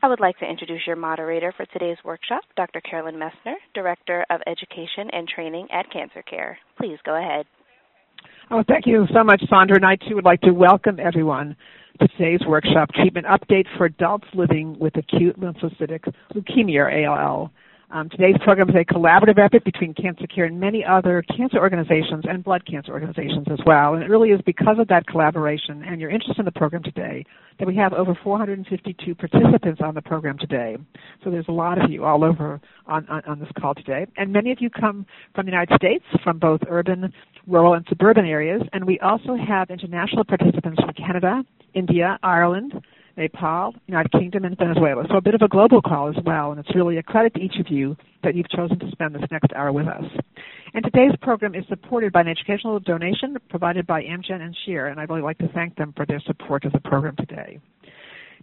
I would like to introduce your moderator for today's workshop, Dr. Carolyn Messner, Director of Education and Training at Cancer Care. Please go ahead. Oh, thank you so much, Sandra. And I too would like to welcome everyone to today's workshop, Treatment Update for Adults Living with Acute Lymphocytic Leukemia, or ALL. Um, today's program is a collaborative effort between Cancer Care and many other cancer organizations and blood cancer organizations as well. And it really is because of that collaboration and your interest in the program today that we have over 452 participants on the program today. So there's a lot of you all over on, on, on this call today. And many of you come from the United States, from both urban, rural, and suburban areas. And we also have international participants from Canada, India, Ireland, Nepal, United Kingdom, and Venezuela. So a bit of a global call as well, and it's really a credit to each of you that you've chosen to spend this next hour with us. And today's program is supported by an educational donation provided by Amgen and Shire, and I'd really like to thank them for their support of the program today.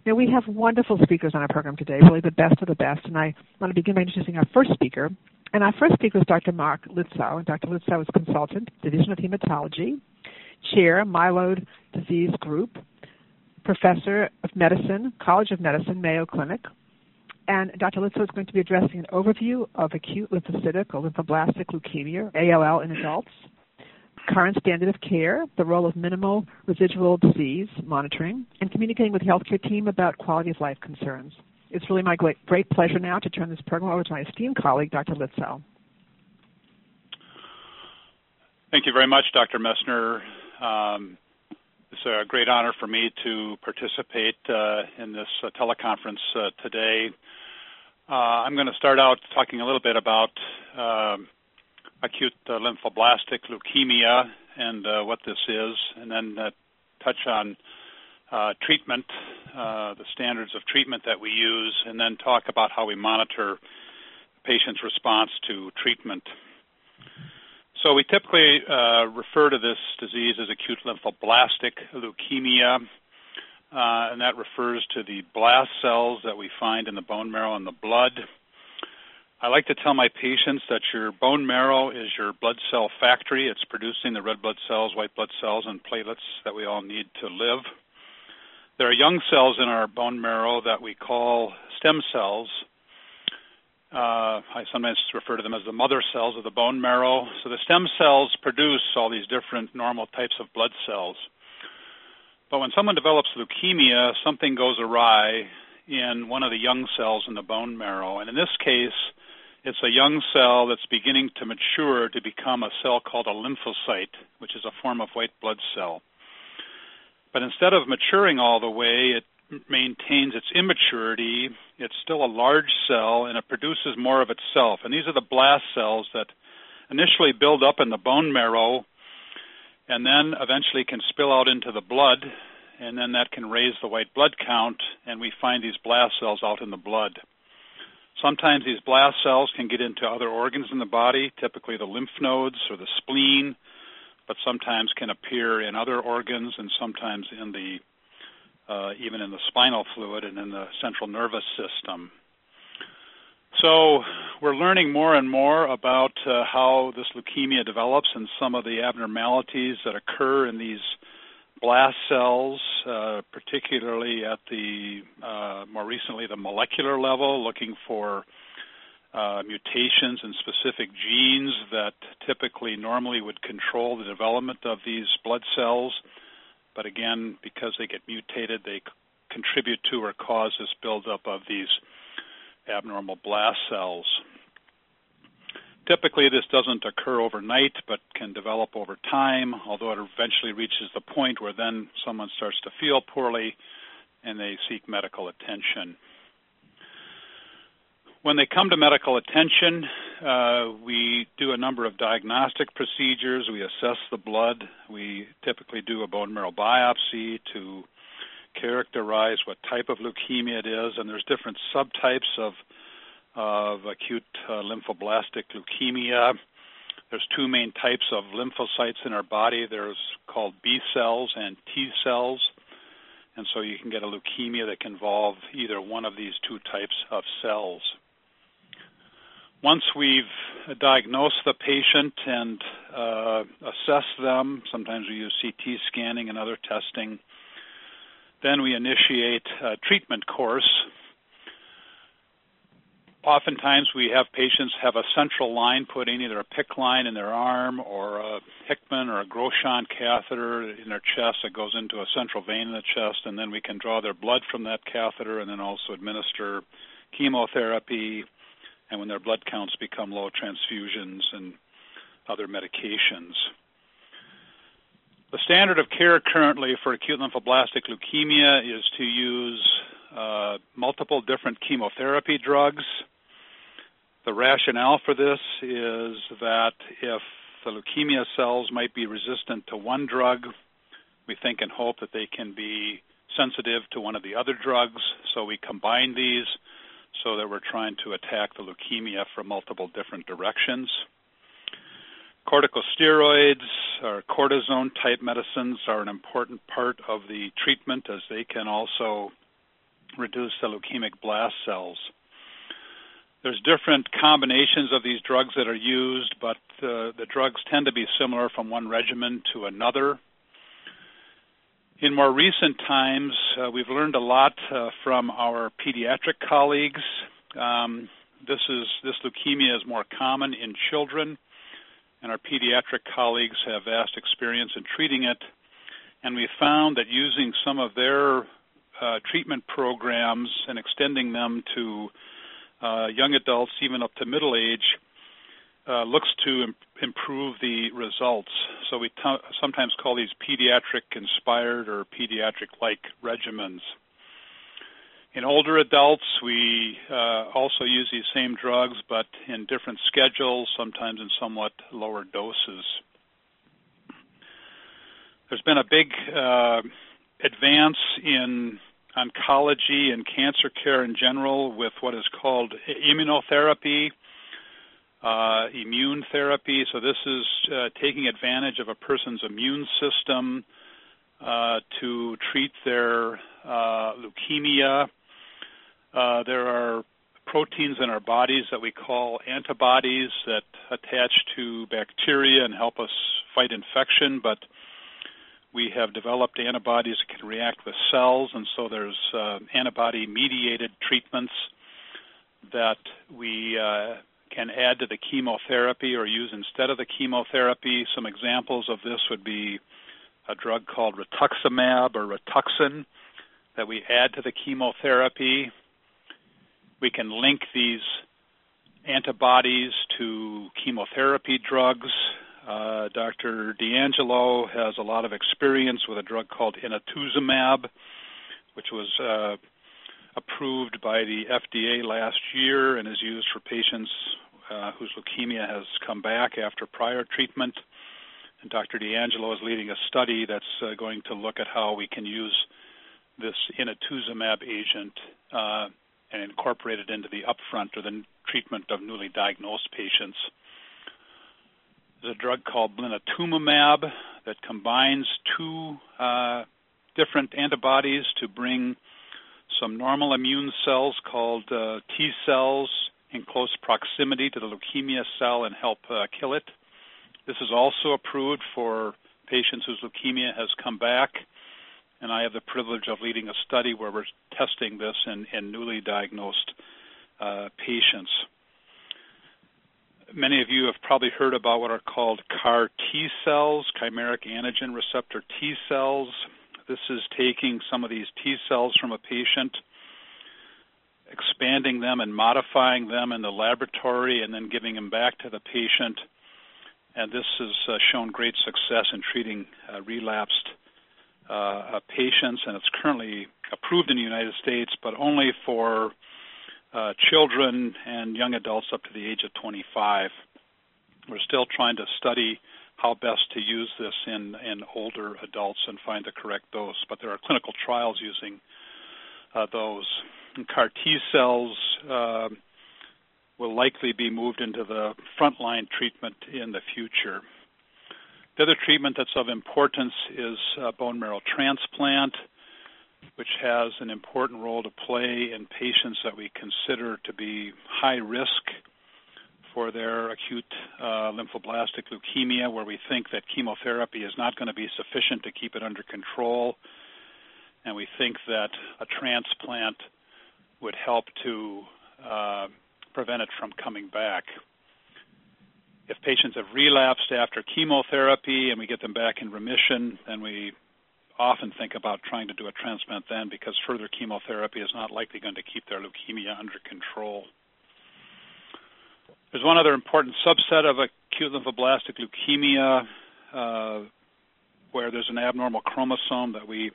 Now, we have wonderful speakers on our program today, really the best of the best, and I want to begin by introducing our first speaker. And our first speaker is Dr. Mark Litzow, and Dr. Litzow is consultant, Division of Hematology, Chair, Myeloid Disease Group, professor of medicine, College of Medicine, Mayo Clinic. And Dr. Litzow is going to be addressing an overview of acute lymphocytic or lymphoblastic leukemia, ALL, in adults, current standard of care, the role of minimal residual disease monitoring, and communicating with the healthcare team about quality of life concerns. It's really my great, great pleasure now to turn this program over to my esteemed colleague, Dr. Litzow. Thank you very much, Dr. Messner. Um, it's a great honor for me to participate uh, in this uh, teleconference uh, today. I'm going to start out talking a little bit about um, acute lymphoblastic leukemia and what this is, and then touch on treatment, the standards of treatment that we use, and then talk about how we monitor patients' response to treatment. So we typically uh, refer to this disease as acute lymphoblastic leukemia, uh, and that refers to the blast cells that we find in the bone marrow and the blood. I like to tell my patients that your bone marrow is your blood cell factory. It's producing the red blood cells, white blood cells, and platelets that we all need to live. There are young cells in our bone marrow that we call stem cells, uh, I sometimes refer to them as the mother cells of the bone marrow. So the stem cells produce all these different normal types of blood cells. But when someone develops leukemia, something goes awry in one of the young cells in the bone marrow. And in this case, it's a young cell that's beginning to mature to become a cell called a lymphocyte, which is a form of white blood cell. But instead of maturing all the way, it maintains its immaturity. It's still a large cell and it produces more of itself. And these are the blast cells that initially build up in the bone marrow and then eventually can spill out into the blood. And then that can raise the white blood count, and we find these blast cells out in the blood. Sometimes these blast cells can get into other organs in the body, typically the lymph nodes or the spleen, but sometimes can appear in other organs and sometimes in the uh, even in the spinal fluid and in the central nervous system. So we're learning more and more about uh, how this leukemia develops and some of the abnormalities that occur in these blast cells, uh, particularly at the uh, more recently the molecular level, looking for uh, mutations in specific genes that typically normally would control the development of these blood cells but again, because they get mutated, they contribute to or cause this buildup of these abnormal blast cells. Typically, this doesn't occur overnight, but can develop over time, although it eventually reaches the point where then someone starts to feel poorly and they seek medical attention. When they come to medical attention, uh, we do a number of diagnostic procedures. We assess the blood. We typically do a bone marrow biopsy to characterize what type of leukemia it is, and there's different subtypes of of acute uh, lymphoblastic leukemia. There's two main types of lymphocytes in our body. There's called B cells and T cells. And so you can get a leukemia that can involve either one of these two types of cells. Once we've diagnosed the patient and uh, assessed them, sometimes we use CT scanning and other testing, then we initiate a treatment course. Oftentimes we have patients have a central line put in, either a PICC line in their arm or a Hickman or a Groshong catheter in their chest that goes into a central vein in the chest, and then we can draw their blood from that catheter and then also administer chemotherapy, and when their blood counts become low, transfusions and other medications. The standard of care currently for acute lymphoblastic leukemia is to use uh, multiple different chemotherapy drugs the rationale for this is that if the leukemia cells might be resistant to one drug, we think and hope that they can be sensitive to one of the other drugs. So we combine these so that we're trying to attack the leukemia from multiple different directions. Corticosteroids or cortisone type medicines are an important part of the treatment as they can also reduce the leukemic blast cells. There's different combinations of these drugs that are used, but uh, the drugs tend to be similar from one regimen to another. In more recent times, uh, we've learned a lot uh, from our pediatric colleagues. Um, this is this leukemia is more common in children, and our pediatric colleagues have vast experience in treating it. And we found that using some of their uh, treatment programs and extending them to uh, young adults, even up to middle age, uh, looks to improve the results. So we t- sometimes call these pediatric inspired or pediatric like regimens. In older adults, we uh, also use these same drugs, but in different schedules, sometimes in somewhat lower doses. There's been a big uh, advance in oncology and cancer care in general with what is called immunotherapy, uh, immune therapy. So this is uh, taking advantage of a person's immune system uh, to treat their uh, leukemia. Uh, there are proteins in our bodies that we call antibodies that attach to bacteria and help us fight infection, but we have developed antibodies that can react with cells, and so there's uh, antibody-mediated treatments that we can add to the chemotherapy or use instead of the chemotherapy. Some examples of this would be a drug called rituximab or Rituxan that we add to the chemotherapy. We can link these antibodies to chemotherapy drugs uh, Dr. DeAngelo has a lot of experience with a drug called inotuzumab, which was uh, approved by the FDA last year and is used for patients uh, whose leukemia has come back after prior treatment. And Dr. DeAngelo is leading a study that's uh, going to look at how we can use this inotuzumab agent uh, and incorporate it into the upfront or the treatment of newly diagnosed patients. There's a drug called blinatumomab that combines two uh, different antibodies to bring some normal immune cells called uh, T cells in close proximity to the leukemia cell and help uh, kill it. This is also approved for patients whose leukemia has come back, and I have the privilege of leading a study where we're testing this in, in newly diagnosed uh, patients. Many of you have probably heard about what are called CAR T cells, chimeric antigen receptor T cells. This is taking some of these T cells from a patient, expanding them and modifying them in the laboratory, and then giving them back to the patient. And this has uh, shown great success in treating uh, relapsed uh, patients, and it's currently approved in the United States, but only for uh, children and young adults up to the age of 25. We're still trying to study how best to use this in, in older adults and find the correct dose, but there are clinical trials using uh, those. And CAR T cells uh, will likely be moved into the frontline treatment in the future. The other treatment that's of importance is uh, bone marrow transplant, which has an important role to play in patients that we consider to be high risk for their acute uh, lymphoblastic leukemia, where we think that chemotherapy is not going to be sufficient to keep it under control. And we think that a transplant would help to uh, prevent it from coming back. If patients have relapsed after chemotherapy and we get them back in remission, then we often think about trying to do a transplant then because further chemotherapy is not likely going to keep their leukemia under control. There's one other important subset of acute lymphoblastic leukemia uh, where there's an abnormal chromosome that we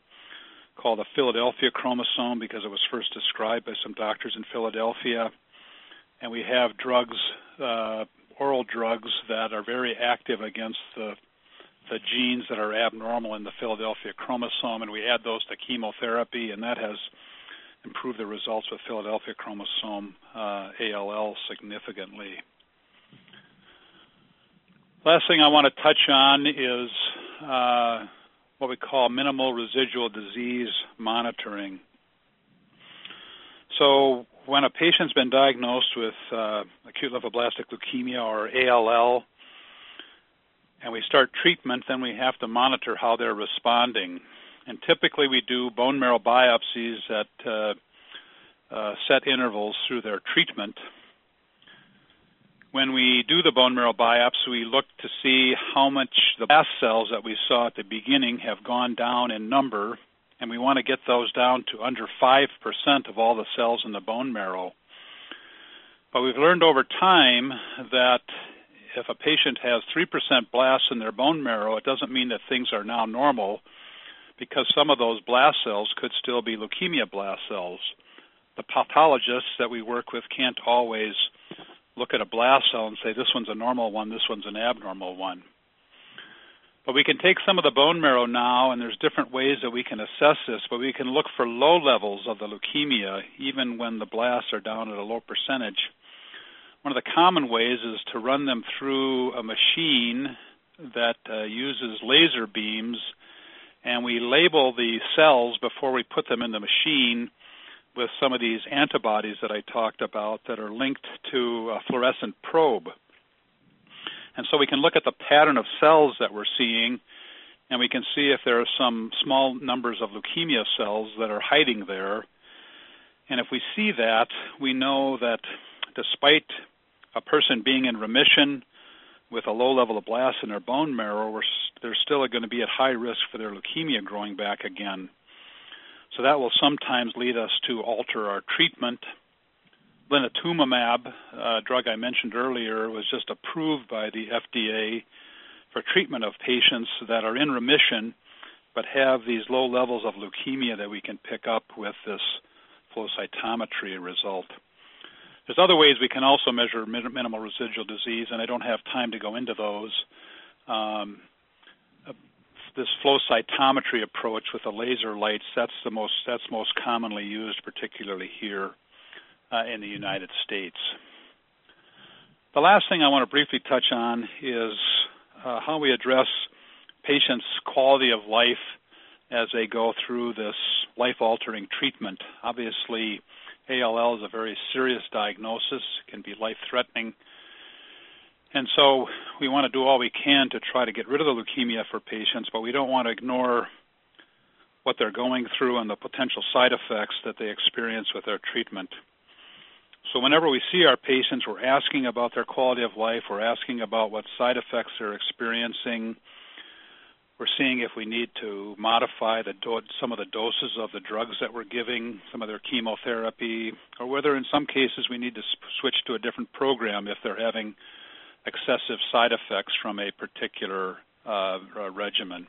call the Philadelphia chromosome because it was first described by some doctors in Philadelphia. And we have drugs, uh, oral drugs that are very active against the the genes that are abnormal in the Philadelphia chromosome, and we add those to chemotherapy, and that has improved the results with Philadelphia chromosome uh, ALL significantly. Last thing I want to touch on is uh, what we call minimal residual disease monitoring. So when a patient's been diagnosed with uh, acute lymphoblastic leukemia or ALL, and we start treatment, then we have to monitor how they're responding. And typically, we do bone marrow biopsies at uh, uh, set intervals through their treatment. When we do the bone marrow biopsy, we look to see how much the blast cells that we saw at the beginning have gone down in number and we want to get those down to under 5% of all the cells in the bone marrow. But we've learned over time that if a patient has 3% blasts in their bone marrow, it doesn't mean that things are now normal because some of those blast cells could still be leukemia blast cells. The pathologists that we work with can't always look at a blast cell and say, this one's a normal one, this one's an abnormal one. But we can take some of the bone marrow now, and there's different ways that we can assess this, but we can look for low levels of the leukemia even when the blasts are down at a low percentage. One of the common ways is to run them through a machine that uh, uses laser beams, and we label the cells before we put them in the machine with some of these antibodies that I talked about that are linked to a fluorescent probe. And so we can look at the pattern of cells that we're seeing, and we can see if there are some small numbers of leukemia cells that are hiding there. And if we see that, we know that despite a person being in remission with a low level of blasts in their bone marrow, they're still going to be at high risk for their leukemia growing back again. So that will sometimes lead us to alter our treatment blinatumomab, a drug I mentioned earlier, was just approved by the FDA for treatment of patients that are in remission but have these low levels of leukemia that we can pick up with this flow cytometry result. There's other ways we can also measure minimal residual disease, and I don't have time to go into those. Um, uh, this flow cytometry approach with the laser lights that's the most that's most commonly used, particularly here uh, in the United States. The last thing I want to briefly touch on is uh, how we address patients' quality of life as they go through this life altering treatment. Obviously, ALL is a very serious diagnosis, can be life threatening. And so we want to do all we can to try to get rid of the leukemia for patients, but we don't want to ignore what they're going through and the potential side effects that they experience with their treatment. So whenever we see our patients, we're asking about their quality of life, we're asking about what side effects they're experiencing. We're seeing if we need to modify the do- some of the doses of the drugs that we're giving, some of their chemotherapy, or whether in some cases we need to switch to a different program if they're having excessive side effects from a particular uh, regimen.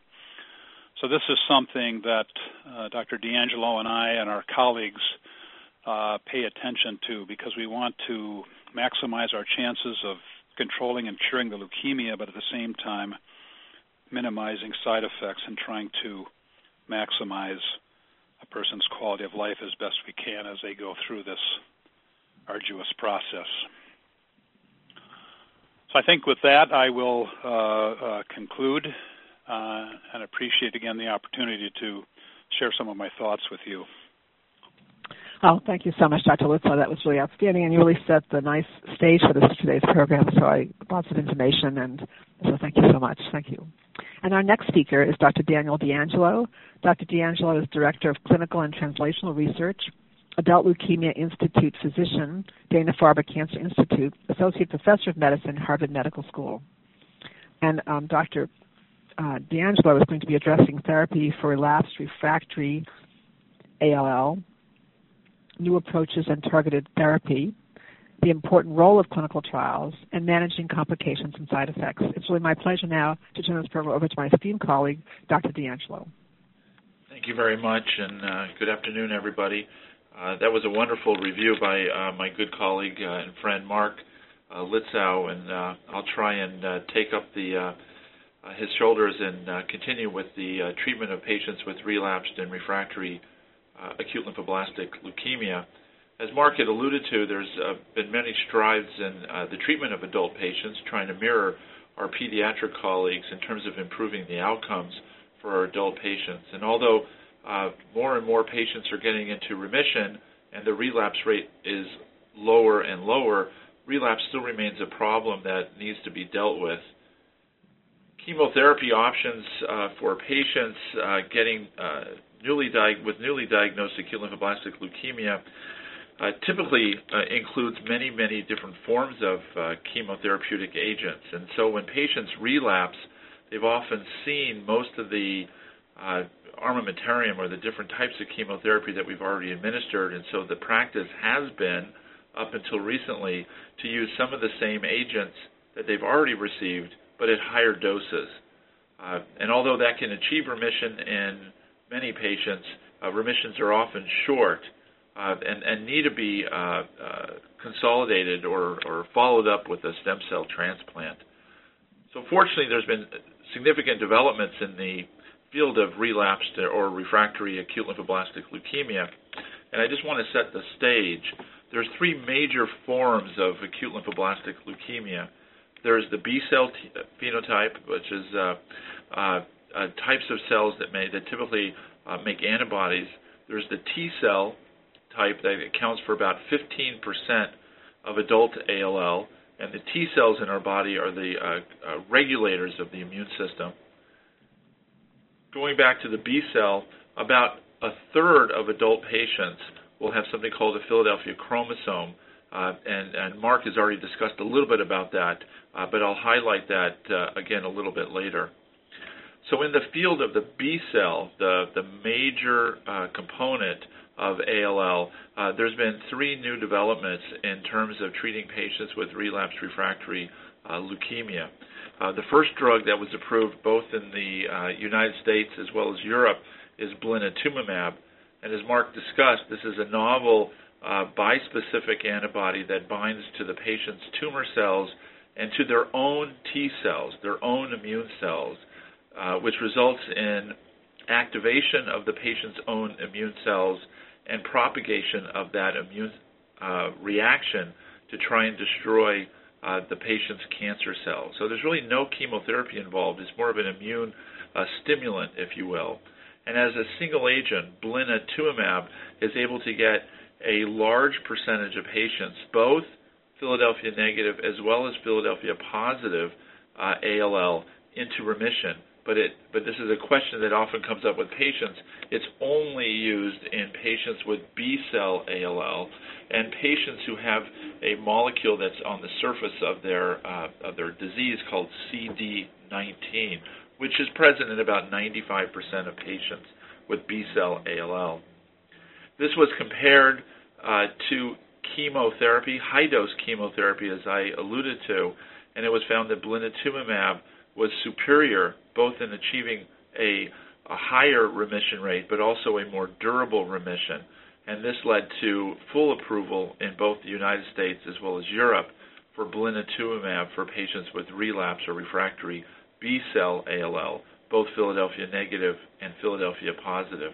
So this is something that uh, Dr. DeAngelo and I and our colleagues uh, pay attention to because we want to maximize our chances of controlling and curing the leukemia, but at the same time minimizing side effects and trying to maximize a person's quality of life as best we can as they go through this arduous process. So I think with that, I will uh, uh, conclude uh, and appreciate again the opportunity to share some of my thoughts with you. Oh, thank you so much, Dr. Litzow. That was really outstanding, and you really set the nice stage for this today's program. So I lots of information, and so thank you so much. Thank you. And our next speaker is Dr. Daniel DeAngelo. Dr. DeAngelo is Director of Clinical and Translational Research, Adult Leukemia Institute physician, Dana-Farber Cancer Institute, Associate Professor of Medicine, Harvard Medical School. And um, Dr. Uh, DeAngelo is going to be addressing therapy for relapsed refractory ALL, new approaches and targeted therapy, the important role of clinical trials, and managing complications and side effects. It's really my pleasure now to turn this program over to my esteemed colleague, Dr. DeAngelo. Thank you very much, and uh, good afternoon, everybody. Uh, that was a wonderful review by uh, my good colleague uh, and friend Mark uh, Litzow, and uh, I'll try and take up the his shoulders and continue with the treatment of patients with relapsed and refractory acute lymphoblastic leukemia. As Mark had alluded to, there's uh, been many strides in uh, the treatment of adult patients, trying to mirror our pediatric colleagues in terms of improving the outcomes for our adult patients. And although uh, more and more patients are getting into remission and the relapse rate is lower and lower, relapse still remains a problem that needs to be dealt with. Chemotherapy options uh, for patients uh, getting uh, newly di- with newly diagnosed acute lymphoblastic leukemia uh, typically uh, includes many, many different forms of uh, chemotherapeutic agents. And so when patients relapse, they've often seen most of the uh, armamentarium or the different types of chemotherapy that we've already administered. And so the practice has been, up until recently, to use some of the same agents that they've already received, but at higher doses. Uh, and although that can achieve remission in many patients, uh, remissions are often short uh, and, and, need to be uh, uh, consolidated or, or, followed up with a stem cell transplant. So, fortunately, there's been significant developments in the field of relapsed or refractory acute lymphoblastic leukemia, and I just want to set the stage. There's three major forms of acute lymphoblastic leukemia. There's the B cell t- phenotype, which is uh, uh, uh, types of cells that may that typically make antibodies. There's the T cell type that accounts for about 15% of adult ALL, and the T cells in our body are the uh, uh, regulators of the immune system. Going back to the B cell, about a third of adult patients will have something called a Philadelphia chromosome, uh, and, and, Mark has already discussed a little bit about that, uh, but I'll highlight that uh, again a little bit later. So in the field of the B cell, the, the major uh, component of ALL, uh, there's been three new developments in terms of treating patients with relapsed refractory uh, leukemia. Uh, the first drug that was approved both in the uh, United States as well as Europe is blinatumomab. And as Mark discussed, this is a novel uh, bispecific antibody that binds to the patient's tumor cells and to their own T cells, their own immune cells, uh, which results in activation of the patient's own immune cells and propagation of that immune uh, reaction to try and destroy uh, the patient's cancer cells. So there's really no chemotherapy involved. It's more of an immune uh, stimulant, if you will. And as a single agent, blinatumomab is able to get a large percentage of patients, both Philadelphia negative as well as Philadelphia positive uh, ALL, into remission but it but this is a question that often comes up with patients. It's only used in patients with B cell ALL and patients who have a molecule that's on the surface of their uh, of their disease called CD19, which is present in about 95% of patients with B cell ALL. This was compared uh, to chemotherapy, high dose chemotherapy, as I alluded to, and it was found that blinatumomab was superior both in achieving a, a higher remission rate but also a more durable remission. And this led to full approval in both the United States as well as Europe for blinatumomab for patients with relapse or refractory B cell ALL, both Philadelphia negative and Philadelphia positive.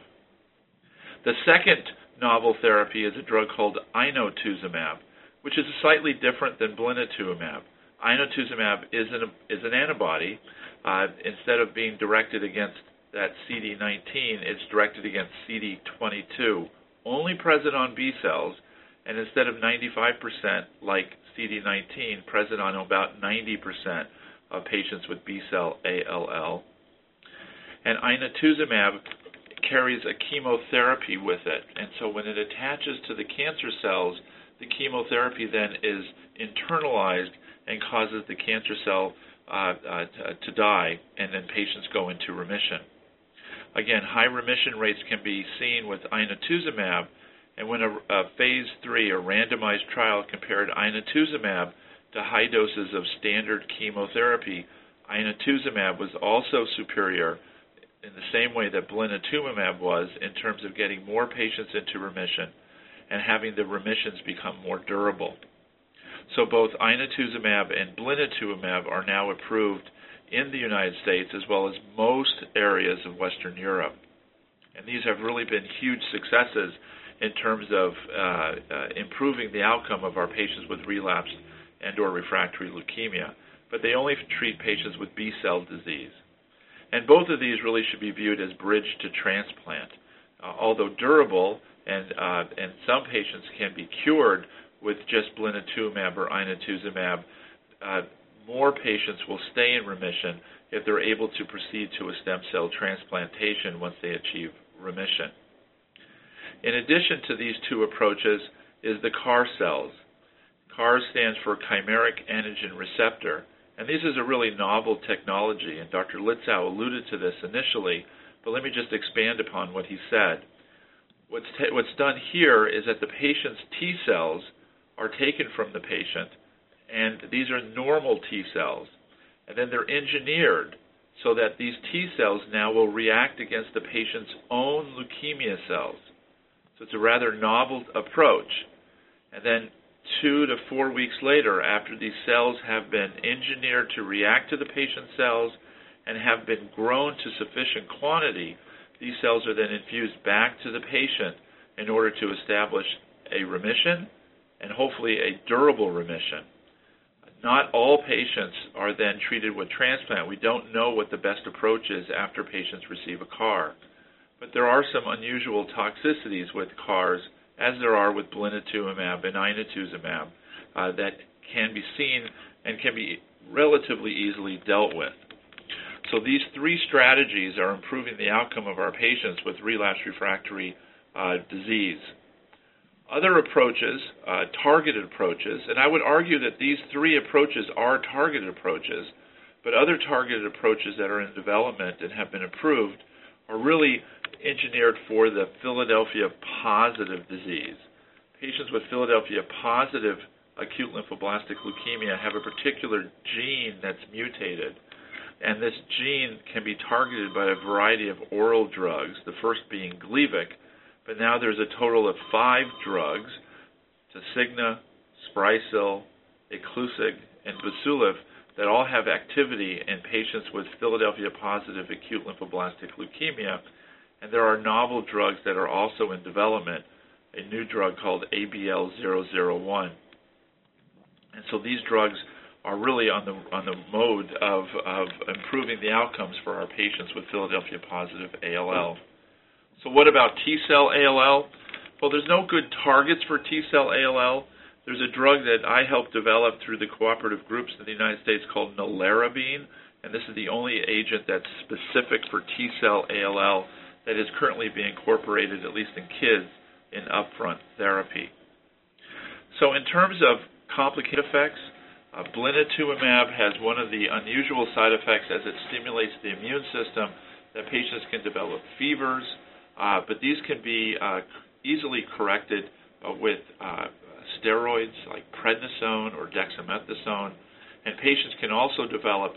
The second novel therapy is a drug called inotuzumab, which is slightly different than blinatumomab. inotuzumab is an, is an antibody. Uh, instead of being directed against that CD19, it's directed against CD22, only present on B cells, and instead of 95% like CD19, present on about 90% of patients with B cell ALL. And inotuzumab carries a chemotherapy with it, and so when it attaches to the cancer cells, the chemotherapy then is internalized and causes the cancer cell uh, uh, to die, and then patients go into remission. Again, high remission rates can be seen with inotuzumab, and when a, a phase three or randomized trial compared inotuzumab to high doses of standard chemotherapy, inotuzumab was also superior in the same way that blinatumomab was in terms of getting more patients into remission and having the remissions become more durable. So both inotuzumab and blinatumomab are now approved in the United States as well as most areas of Western Europe. And these have really been huge successes in terms of uh, uh, improving the outcome of our patients with relapsed and or refractory leukemia. But they only treat patients with B-cell disease. And both of these really should be viewed as bridge to transplant. Uh, although durable, and uh, and some patients can be cured with just blinatumomab or inotuzumab, uh, more patients will stay in remission if they're able to proceed to a stem cell transplantation once they achieve remission. In addition to these two approaches is the CAR cells. CAR stands for chimeric antigen receptor, and this is a really novel technology, and Dr. Litzow alluded to this initially, but let me just expand upon what he said. What's, what's done here is that the patient's T cells are taken from the patient, and these are normal T cells, and then they're engineered so that these T cells now will react against the patient's own leukemia cells. So it's a rather novel approach. And then two to four weeks later, after these cells have been engineered to react to the patient's cells and have been grown to sufficient quantity, these cells are then infused back to the patient in order to establish a remission and hopefully a durable remission. Not all patients are then treated with transplant. We don't know what the best approach is after patients receive a CAR. But there are some unusual toxicities with CARs, as there are with blinatumomab and inotuzumab, uh, that can be seen and can be relatively easily dealt with. So these three strategies are improving the outcome of our patients with relapse refractory uh, disease. Other approaches, uh, targeted approaches, and I would argue that these three approaches are targeted approaches, but other targeted approaches that are in development and have been approved are really engineered for the Philadelphia positive disease. Patients with Philadelphia positive acute lymphoblastic leukemia have a particular gene that's mutated, and this gene can be targeted by a variety of oral drugs, the first being Gleevec, but now there's a total of five drugs, Tasigna, Sprycel, Iclusig, and Bosulif, that all have activity in patients with Philadelphia positive acute lymphoblastic leukemia. And there are novel drugs that are also in development, a new drug called ABL001. And so these drugs are really on the on the mode of, of improving the outcomes for our patients with Philadelphia positive ALL. So what about T-cell ALL? Well, there's no good targets for T-cell ALL. There's a drug that I helped develop through the cooperative groups in the United States called nelarabine, and this is the only agent that's specific for T-cell ALL that is currently being incorporated, at least in kids, in upfront therapy. So in terms of complicated effects, uh, blinatumomab has one of the unusual side effects as it stimulates the immune system that patients can develop fevers, uh, but these can be uh, easily corrected uh, with uh, steroids like prednisone or dexamethasone, and patients can also develop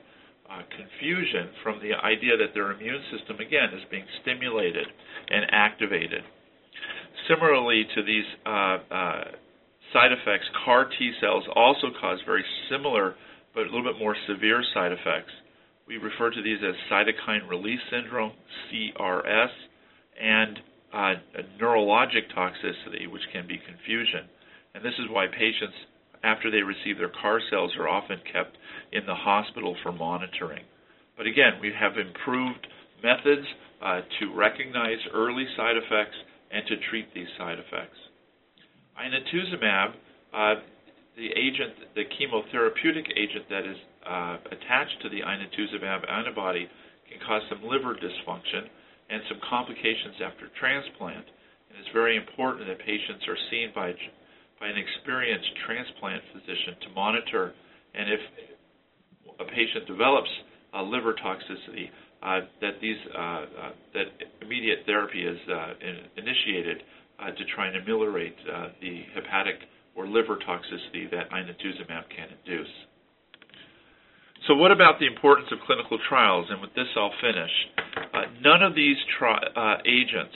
uh, confusion from the idea that their immune system, again, is being stimulated and activated. Similarly to these side effects, CAR T cells also cause very similar but a little bit more severe side effects. We refer to these as cytokine release syndrome, CRS, and uh, neurologic toxicity, which can be confusion. And this is why patients after they receive their CAR cells are often kept in the hospital for monitoring. But again, we have improved methods uh, to recognize early side effects and to treat these side effects. Inotuzumab, uh, the agent, the chemotherapeutic agent that is uh, attached to the inotuzumab antibody, can cause some liver dysfunction and some complications after transplant. And it's very important that patients are seen by by an experienced transplant physician to monitor, and if a patient develops a liver toxicity, uh, that these uh, uh, that immediate therapy is uh, in, initiated uh, to try and ameliorate the hepatic or liver toxicity that inotuzumab can induce. So, what about the importance of clinical trials? And with this, I'll finish. Uh, none of these tri- uh, agents,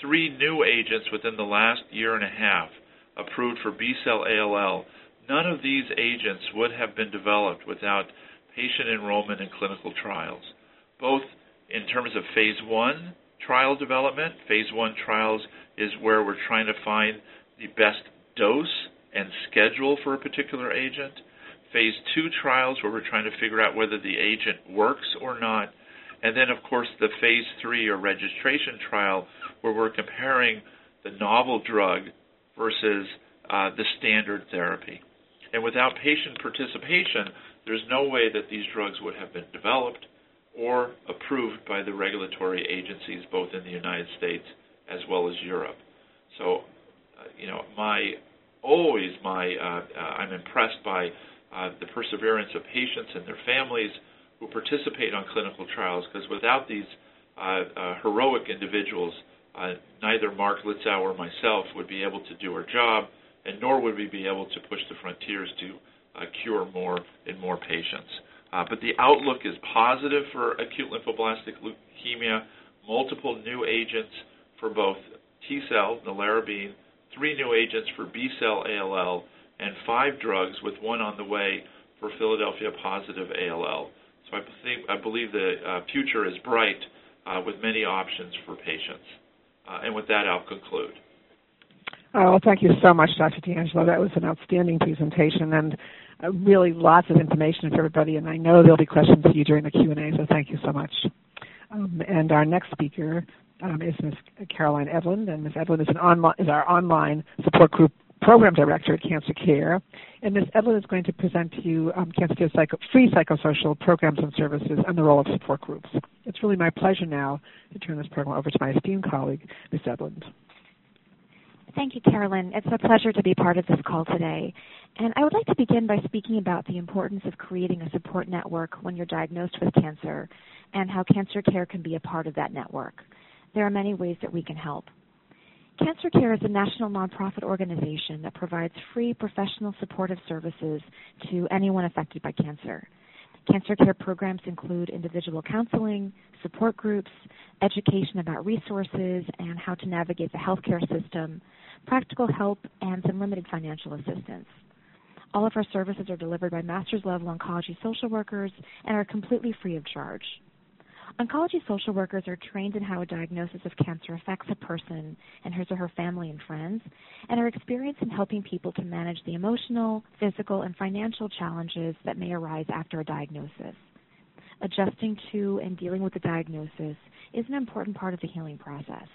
three new agents within the last year and a half, approved for B cell ALL, none of these agents would have been developed without patient enrollment in clinical trials, both in terms of phase one trial development. Phase one trials is where we're trying to find the best dose and schedule for a particular agent. Phase two trials, where we're trying to figure out whether the agent works or not. And then, of course, the phase three or registration trial, where we're comparing the novel drug versus uh, the standard therapy. And without patient participation, there's no way that these drugs would have been developed or approved by the regulatory agencies both in the United States as well as Europe. So, uh, you know, my always my uh, uh, I'm impressed by uh, the perseverance of patients and their families who participate on clinical trials because without these uh, uh, heroic individuals, uh, neither Mark Litzow or myself would be able to do our job, and nor would we be able to push the frontiers to cure more and more patients. Uh, but the outlook is positive for acute lymphoblastic leukemia. Multiple new agents for both T cell, nelarabine, three new agents for B cell ALL, and five drugs with one on the way for Philadelphia positive ALL. So I, think, I believe the uh, future is bright uh, with many options for patients. Uh, and with that, I'll conclude. Oh, well, thank you so much, Dr. DeAngelo. That was an outstanding presentation and uh, really lots of information for everybody. And I know there'll be questions for you during the Q&A, so thank you so much. Um, and our next speaker um, is Ms. Caroline Edlund, and Ms. Edlund is, an online, is our online support group program director at Cancer Care. And Ms. Edlund is going to present to you um, Cancer Care's psycho- free psychosocial programs and services and the role of support groups. It's really my pleasure now to turn this program over to my esteemed colleague, Ms. Edlund. Thank you, Carolyn. It's a pleasure to be part of this call today. And I would like to begin by speaking about the importance of creating a support network when you're diagnosed with cancer and how Cancer Care can be a part of that network. There are many ways that we can help. Cancer Care is a national nonprofit organization that provides free professional supportive services to anyone affected by cancer. Cancer Care programs include individual counseling, support groups, education about resources and how to navigate the healthcare system, practical help, and some limited financial assistance. All of our services are delivered by master's level oncology social workers and are completely free of charge. Oncology social workers are trained in how a diagnosis of cancer affects a person and his or her family and friends, and are experienced in helping people to manage the emotional, physical, and financial challenges that may arise after a diagnosis. Adjusting to and dealing with the diagnosis is an important part of the healing process.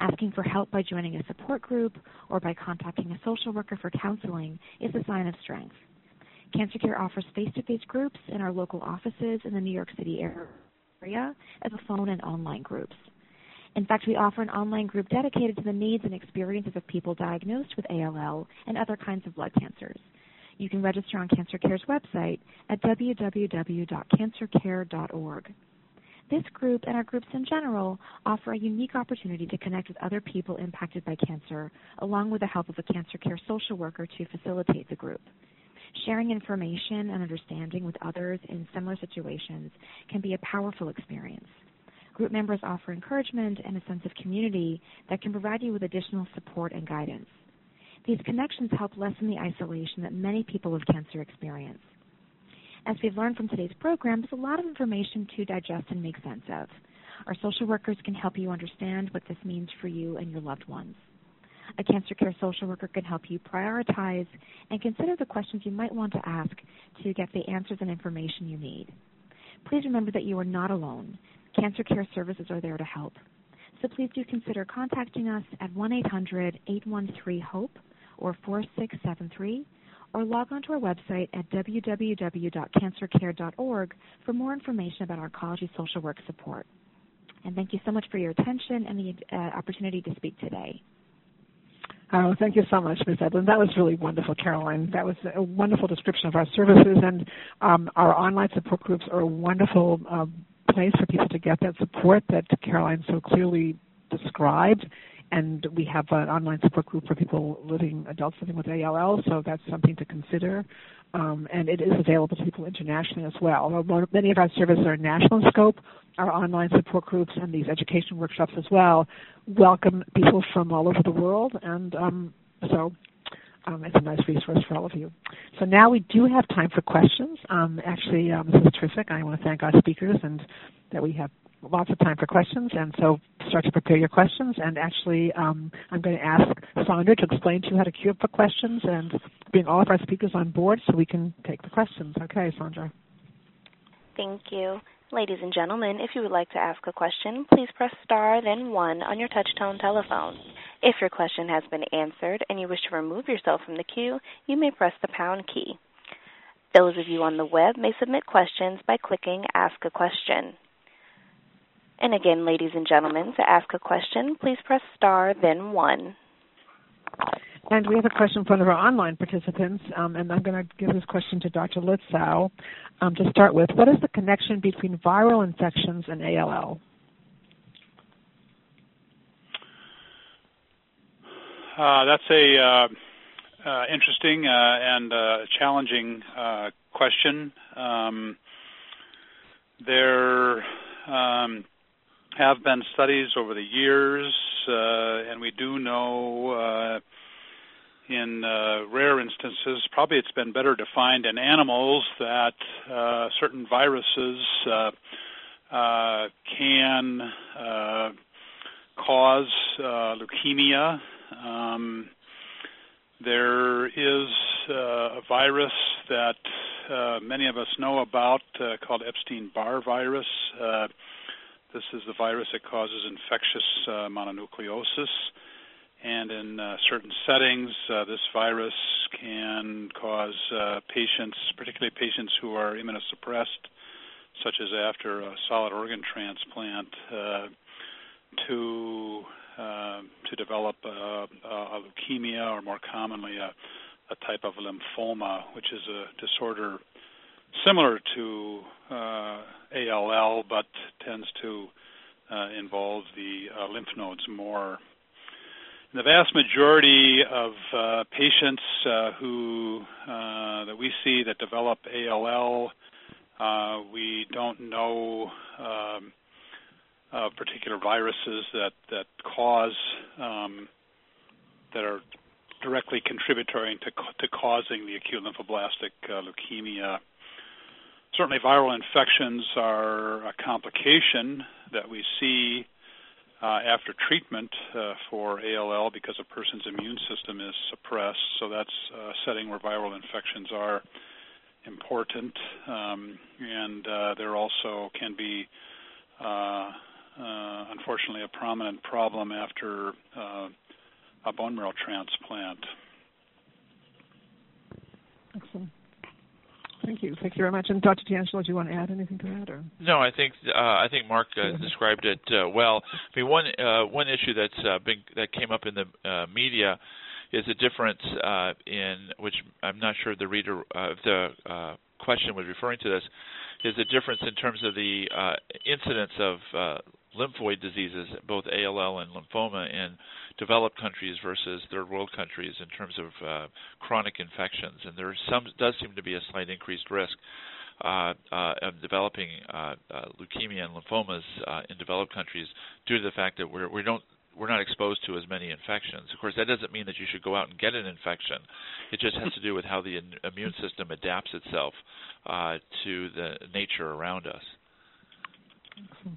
Asking for help by joining a support group or by contacting a social worker for counseling is a sign of strength. Cancer Care offers face to face groups in our local offices in the New York City area area as a phone and online groups. In fact, we offer an online group dedicated to the needs and experiences of people diagnosed with ALL and other kinds of blood cancers. You can register on Cancer Care's website at www.cancercare.org. This group and our groups in general offer a unique opportunity to connect with other people impacted by cancer, along with the help of a Cancer Care social worker to facilitate the group. Sharing information and understanding with others in similar situations can be a powerful experience. Group members offer encouragement and a sense of community that can provide you with additional support and guidance. These connections help lessen the isolation that many people with cancer experience. As we've learned from today's program, there's a lot of information to digest and make sense of. Our social workers can help you understand what this means for you and your loved ones. A cancer care social worker can help you prioritize and consider the questions you might want to ask to get the answers and information you need. Please remember that you are not alone. Cancer care services are there to help. So please do consider contacting us at 1 800 813 HOPE or 4673 or log on to our website at www.cancercare.org for more information about our oncology social work support. And thank you so much for your attention and the uh, opportunity to speak today. Oh, thank you so much, Ms. Edlin. That was really wonderful, Caroline. That was a wonderful description of our services, and um, our online support groups are a wonderful uh, place for people to get that support that Caroline so clearly described and we have an online support group for people living, adults living with ALL, so that's something to consider. Um, and it is available to people internationally as well. Although many of our services are national in scope, our online support groups and these education workshops as well welcome people from all over the world, and um, so um, it's a nice resource for all of you. So now we do have time for questions. Um, actually, this is terrific. I want to thank our speakers and that we have lots of time for questions, and so start to prepare your questions. And actually, um, I'm going to ask Sandra to explain to you how to queue up for questions and bring all of our speakers on board so we can take the questions. Okay, Sandra. Thank you. Ladies and gentlemen, if you would like to ask a question, please press star then one on your touch-tone telephone. If your question has been answered and you wish to remove yourself from the queue, you may press the pound key. Those of you on the web may submit questions by clicking Ask a Question. And again, ladies and gentlemen, to ask a question, please press star, then one. And we have a question from one of our online participants, um, and I'm going to give this question to Dr. Litzow um, to start with. What is the connection between viral infections and ALL? Uh, that's a uh, uh, interesting uh, and uh, challenging uh, question. Um, there um, have been studies over the years, uh, and we do know uh, in uh, rare instances, probably it's been better defined in animals that uh, certain viruses uh, uh, can cause leukemia. Um, there is a virus that many of us know about called Epstein-Barr virus. This is the virus that causes infectious uh, mononucleosis. And in uh, certain settings, uh, this virus can cause uh, patients, particularly patients who are immunosuppressed, such as after a solid organ transplant, uh, to uh, to develop a, a, leukemia, or more commonly, a, a type of lymphoma, which is a disorder similar to uh, ALL, but tends to uh, involve the uh, lymph nodes more. The vast majority of uh, patients uh, who uh, that we see that develop ALL, we don't know um, particular viruses that that cause um, that are directly contributory to, to causing the acute lymphoblastic leukemia certainly viral infections are a complication that we see uh, after treatment uh, for ALL because a person's immune system is suppressed. So that's a setting where viral infections are important, um, and uh, there also can be, uh, uh, unfortunately, a prominent problem after uh, a bone marrow transplant. Excellent. Thank you. Thank you very much. And Dr. DeAngelo, do you want to add anything to that? Or? No, I think uh, I think Mark uh, described it uh, well. I mean, one uh, one issue that's uh, been that came up in the uh, media is a difference in which I'm not sure the reader if the question was referring to this is a difference in terms of the uh, incidence of uh, lymphoid diseases, both ALL and lymphoma, in developed countries versus third world countries in terms of uh, chronic infections. And there some does seem to be a slight increased risk uh, uh, of developing uh, uh, leukemia and lymphomas uh, in developed countries due to the fact that we're, we don't we're not exposed to as many infections. Of course, that doesn't mean that you should go out and get an infection. It just has to do with how the immune system adapts itself to the nature around us.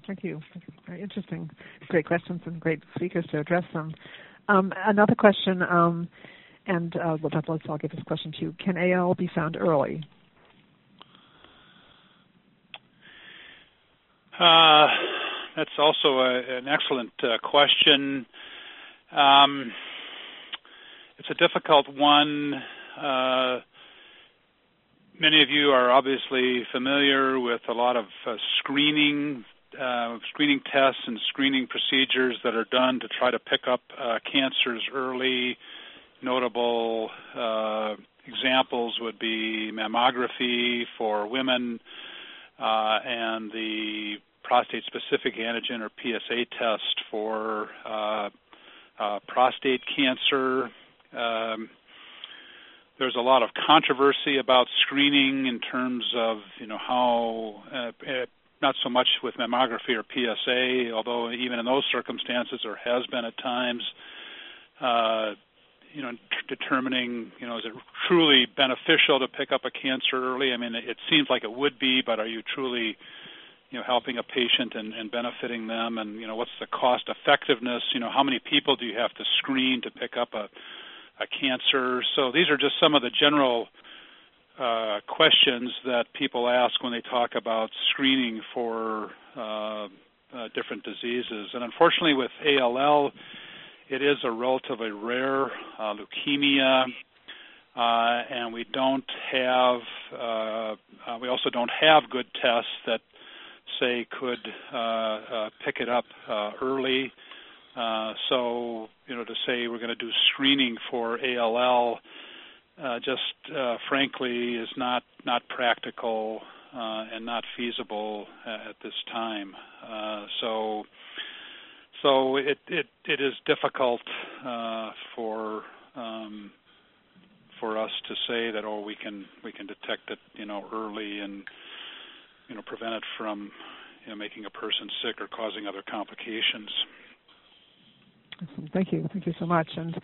Thank you. Very interesting. Great questions and great speakers to address them. Um, another question, um, and uh, let's, I'll give this question to you. Can AL be found early? Uh, that's also a, an excellent uh, question. Um, it's a difficult one. Uh, many of you are obviously familiar with a lot of uh, screening uh, screening tests and screening procedures that are done to try to pick up uh, cancers early. Notable uh, examples would be mammography for women uh, and the prostate-specific antigen or PSA test for uh, uh, prostate cancer. Um, there's a lot of controversy about screening in terms of you know how uh, not so much with mammography or PSA, although even in those circumstances there has been at times, uh, you know, determining, you know, is it truly beneficial to pick up a cancer early? I mean, it seems like it would be, but are you truly, you know, helping a patient and, and benefiting them? And you know, what's the cost effectiveness? You know, how many people do you have to screen to pick up a a cancer? So these are just some of the general uh, questions that people ask when they talk about screening for uh, uh, different diseases. And unfortunately, with ALL, it is a relatively rare uh, leukemia, uh, and we don't have. we also don't have good tests that say could pick it up early. so, you know, to say we're going to do screening for ALL uh, just uh, frankly is not practical uh, and not feasible at this time. Uh, so so it is difficult uh, for um, for us to say that oh we can we can detect it you know early and you know prevent it from you know making a person sick or causing other complications. Thank you, thank you so much. And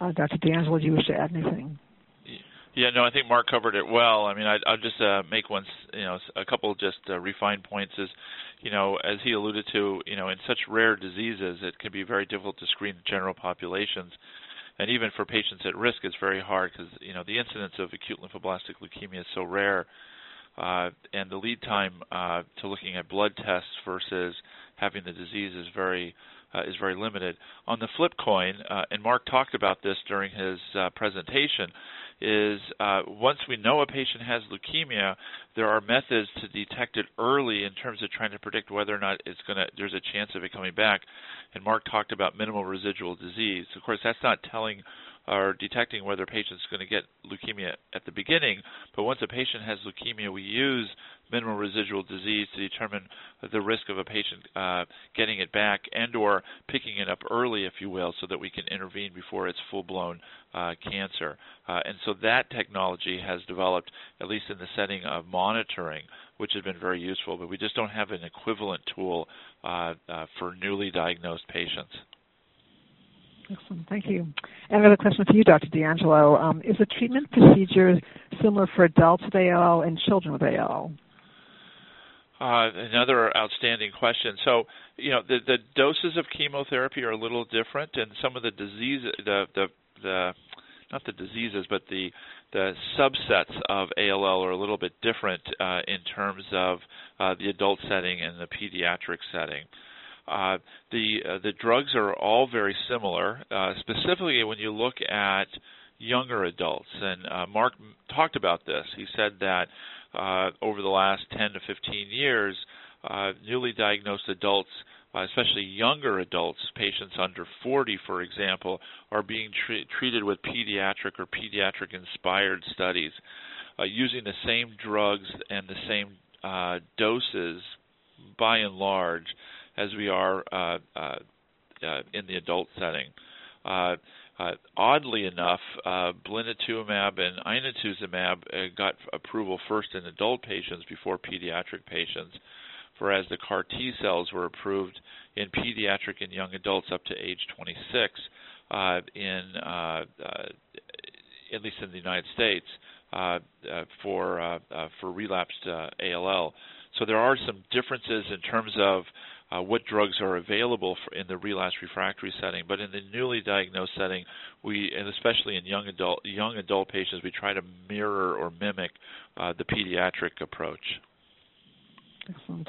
uh, Dr. DeAngelo, do you wish to add anything? Yeah, no, I think Mark covered it well. I mean, I, I'll just uh, make one, you know, a couple just uh, refined points. Is, you know, as he alluded to, you know, in such rare diseases, it can be very difficult to screen general populations, and even for patients at risk, it's very hard because you know the incidence of acute lymphoblastic leukemia is so rare, and the lead time uh, to looking at blood tests versus having the disease is very uh, is very limited. On the flip coin, uh, and Mark talked about this during his uh, presentation, is uh, once we know a patient has leukemia, there are methods to detect it early in terms of trying to predict whether or not it's going there's a chance of it coming back. And Mark talked about minimal residual disease. Of course, that's not telling or detecting whether a patient's going to get leukemia at the beginning, but once a patient has leukemia, we use minimal residual disease to determine the risk of a patient uh, getting it back and or picking it up early, if you will, so that we can intervene before it's full-blown uh, cancer. Uh, and so that technology has developed, at least in the setting of monitoring, which has been very useful, but we just don't have an equivalent tool uh, uh, for newly diagnosed patients. Excellent. Thank you. And another question for you, Dr. DeAngelo. Um, is the treatment procedure similar for adults with ALL and children with ALL? Uh, another outstanding question. So, you know, the, the doses of chemotherapy are a little different, and some of the disease, the the the not the diseases, but the the subsets of ALL are a little bit different uh, in terms of uh, the adult setting and the pediatric setting. Uh, the uh, the drugs are all very similar, uh, specifically when you look at younger adults. And uh, Mark talked about this. He said that uh, over the last 10 to 15 years, newly diagnosed adults, especially younger adults, patients under 40, for example, are being tre- treated with pediatric or pediatric inspired studies using the same drugs and the same doses by and large as we are uh, in the adult setting. Uh, oddly enough, uh, blinatumomab and inotuzumab uh, got approval first in adult patients before pediatric patients, whereas the CAR T cells were approved in pediatric and young adults up to age 26 uh, in uh, uh, at least in the United States for for relapsed ALL. So there are some differences in terms of uh, what drugs are available in the relapse refractory setting. But in the newly diagnosed setting, we, and especially in young adult young adult patients, we try to mirror or mimic uh, the pediatric approach. Excellent.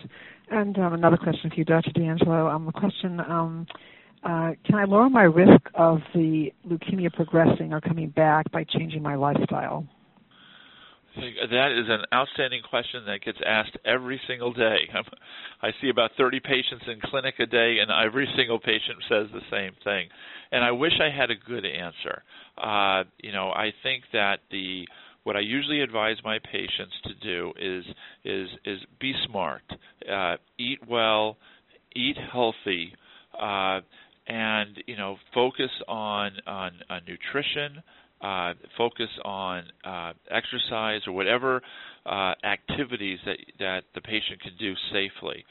And um, another question for you, Dr. DeAngelo. Um, the question. Um, uh, can I lower my risk of the leukemia progressing or coming back by changing my lifestyle? That is an outstanding question that gets asked every single day. I see about 30 patients in clinic a day, and every single patient says the same thing. And I wish I had a good answer. Uh, you know, I think that the what I usually advise my patients to do is is is be smart, uh, eat well, eat healthy, uh, and you know focus on on, on nutrition uh, focus on uh, exercise or whatever uh, activities that that the patient can do safely.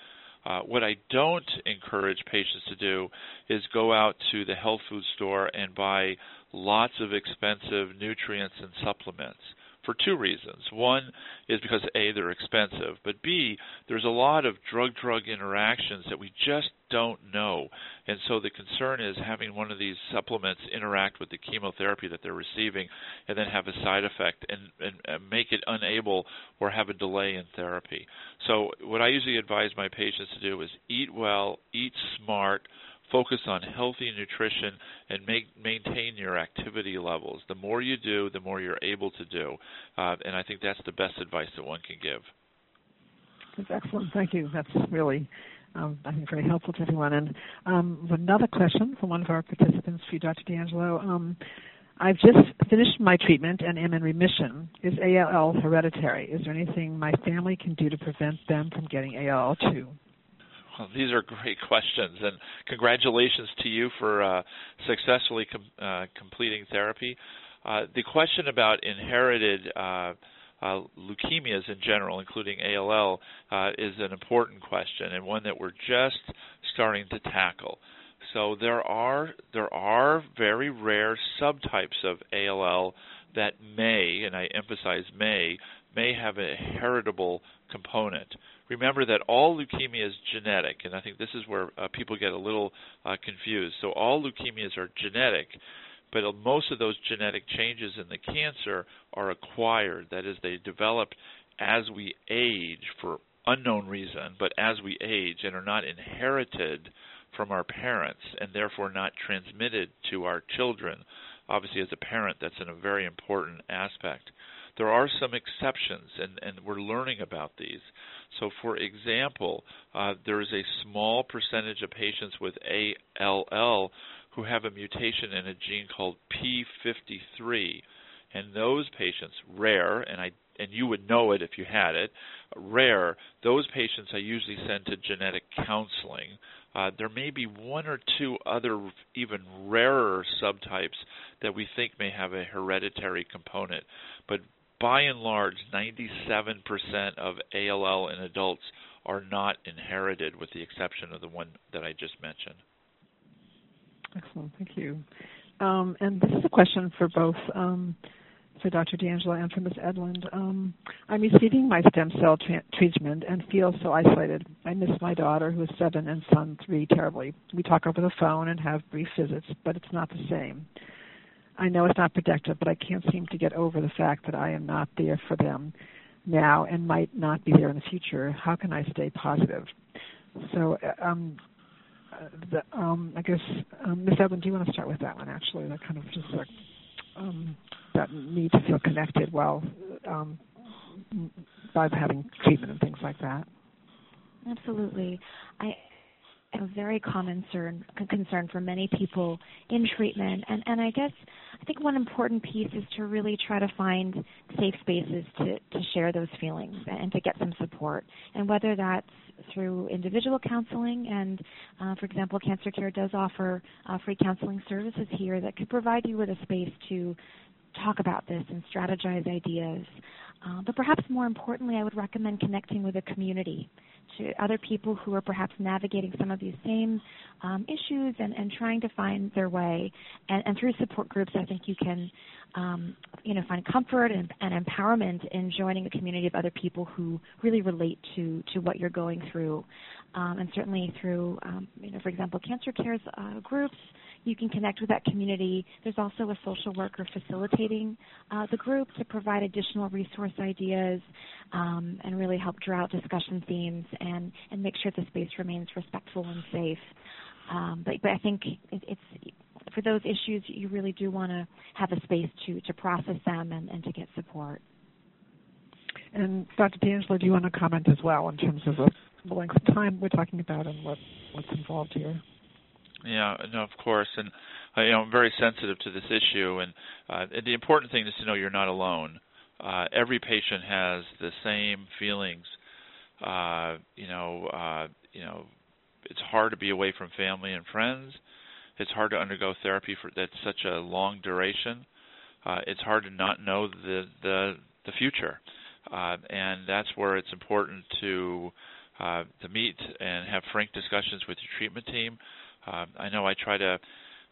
Uh, what I don't encourage patients to do is go out to the health food store and buy lots of expensive nutrients and supplements for two reasons. One is because A, they're expensive, but B, there's a lot of drug drug interactions that we just don't know. And so the concern is having one of these supplements interact with the chemotherapy that they're receiving and then have a side effect and, and, and make it unable or have a delay in therapy. So what I usually advise my patients to do is eat well, eat smart, focus on healthy nutrition and make, maintain your activity levels. The more you do, the more you're able to do. Uh, and I think that's the best advice that one can give. That's excellent. Thank you. That's really, um, I think, very helpful to everyone. And um, another question from one of our participants for you, Dr. DeAngelo. Um, I've just finished my treatment and am in remission. Is ALL hereditary? Is there anything my family can do to prevent them from getting ALL too? These are great questions, and congratulations to you for uh, successfully com- uh, completing therapy. Uh, the question about inherited uh, uh, leukemias in general, including ALL, uh, is an important question and one that we're just starting to tackle. So there are there are very rare subtypes of ALL that may, and I emphasize may, may have a heritable component remember that all leukemia is genetic, and I think this is where uh, people get a little uh, confused. So all leukemias are genetic, but most of those genetic changes in the cancer are acquired. That is, they develop as we age for unknown reason, but as we age and are not inherited from our parents and therefore not transmitted to our children. Obviously, as a parent, that's in a very important aspect. There are some exceptions, and, and we're learning about these. So, for example, uh, there is a small percentage of patients with ALL who have a mutation in a gene called P53, and those patients, rare, and I and you would know it if you had it, rare. Those patients I usually send to genetic counseling. Uh, there may be one or two other even rarer subtypes that we think may have a hereditary component, but by and large, 97% of ALL in adults are not inherited, with the exception of the one that I just mentioned. Excellent, thank you. Um, and this is a question for both um, for Dr. DeAngelo and for Ms. Edlund. Um, I'm receiving my stem cell tra- treatment and feel so isolated. I miss my daughter, who is seven, and son, three, terribly. We talk over the phone and have brief visits, but it's not the same. I know it's not productive, but I can't seem to get over the fact that I am not there for them now and might not be there in the future. How can I stay positive? So, uh, um, uh, the, um, I guess, um, Ms. Edlund, do you want to start with that one? Actually, that kind of just like um, that need to feel connected while um, by having treatment and things like that. Absolutely. I a very common concern, concern for many people in treatment. And, and I guess I think one important piece is to really try to find safe spaces to, to share those feelings and to get some support. And whether that's through individual counseling, and uh, for example, Cancer Care does offer uh, free counseling services here that could provide you with a space to talk about this and strategize ideas. Uh, but perhaps more importantly, I would recommend connecting with a community to other people who are perhaps navigating some of these same um, issues and, and, trying to find their way. And, and, through support groups, I think you can um, you know, find comfort and, and, empowerment in joining a community of other people who really relate to to what you're going through, um, and certainly through, um, you know, for example, Cancer Cares uh, groups. You can connect with that community. There's also a social worker facilitating uh, the group to provide additional resource ideas um, and really help draw out discussion themes and, and make sure the space remains respectful and safe. Um, but, but I think it, it's for those issues, you really do want to have a space to, to process them and, and to get support. And Dr. DeAngelo, do you want to comment as well in terms of the length of time we're talking about and what, what's involved here? Yeah, no, of course, and uh, you know I'm very sensitive to this issue, and, uh, and the important thing is to know you're not alone. Uh, every patient has the same feelings. Uh, you know, uh, you know, it's hard to be away from family and friends. It's hard to undergo therapy for that's such a long duration. Uh, it's hard to not know the the the future, uh, and that's where it's important to uh, to meet and have frank discussions with your treatment team. Uh, I know I try to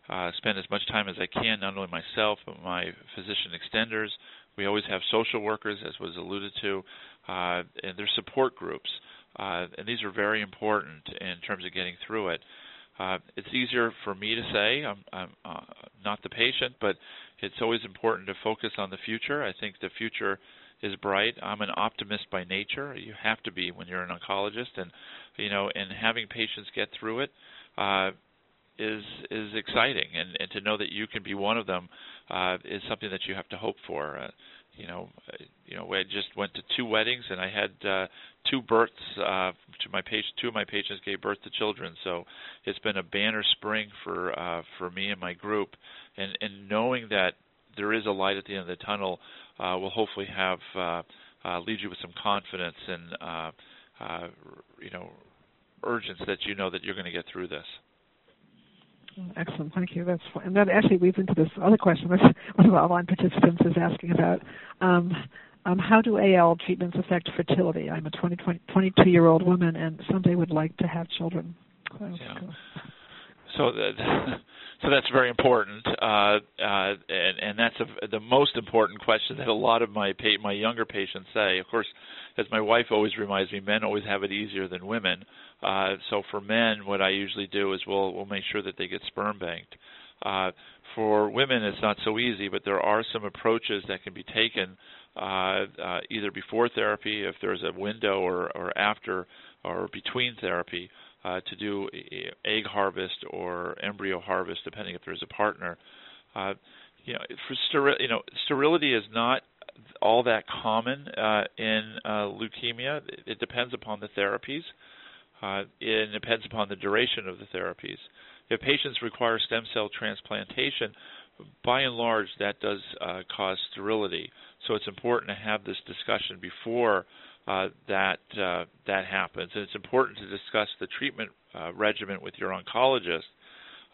uh, spend as much time as I can, not only myself but my physician extenders. We always have social workers, as was alluded to, uh, and there's support groups, uh, and these are very important in terms of getting through it. Uh, it's easier for me to say I'm, I'm uh, not the patient, but it's always important to focus on the future. I think the future is bright. I'm an optimist by nature. You have to be when you're an oncologist, and you know, and having patients get through it uh, is is exciting, and, and to know that you can be one of them uh, is something that you have to hope for. Uh, you know, you know, I just went to two weddings and I had uh, two births uh, to my patient. Two of my patients gave birth to children, so it's been a banner spring for uh, for me and my group. And and knowing that there is a light at the end of the tunnel uh, will hopefully have uh, uh, leave you with some confidence and uh, uh, you know urgency that you know that you're going to get through this. Excellent, thank you. That's and that actually leads into this other question that one of our online participants is asking about. Um, um, how do AL treatments affect fertility? I'm a 20, 20, 22 year old woman and someday would like to have children. So, yeah. So that, so that's very important, uh, uh, and, and that's a, the most important question that a lot of my pa- my younger patients say. Of course, as my wife always reminds me, men always have it easier than women. Uh, so for men, what I usually do is we'll we'll make sure that they get sperm banked. Uh, for women, it's not so easy, but there are some approaches that can be taken uh, uh, either before therapy, if there's a window, or, or after or between therapy uh, to do egg harvest or embryo harvest, depending if there's a partner. Uh, you know, for steri- you know, sterility is not all that common uh, in uh, leukemia. It, depends upon the therapies. Uh, it depends upon the duration of the therapies. If patients require stem cell transplantation, by and large, that does cause sterility. So it's important to have this discussion before uh, that uh, that happens, and it's important to discuss the treatment uh, regimen with your oncologist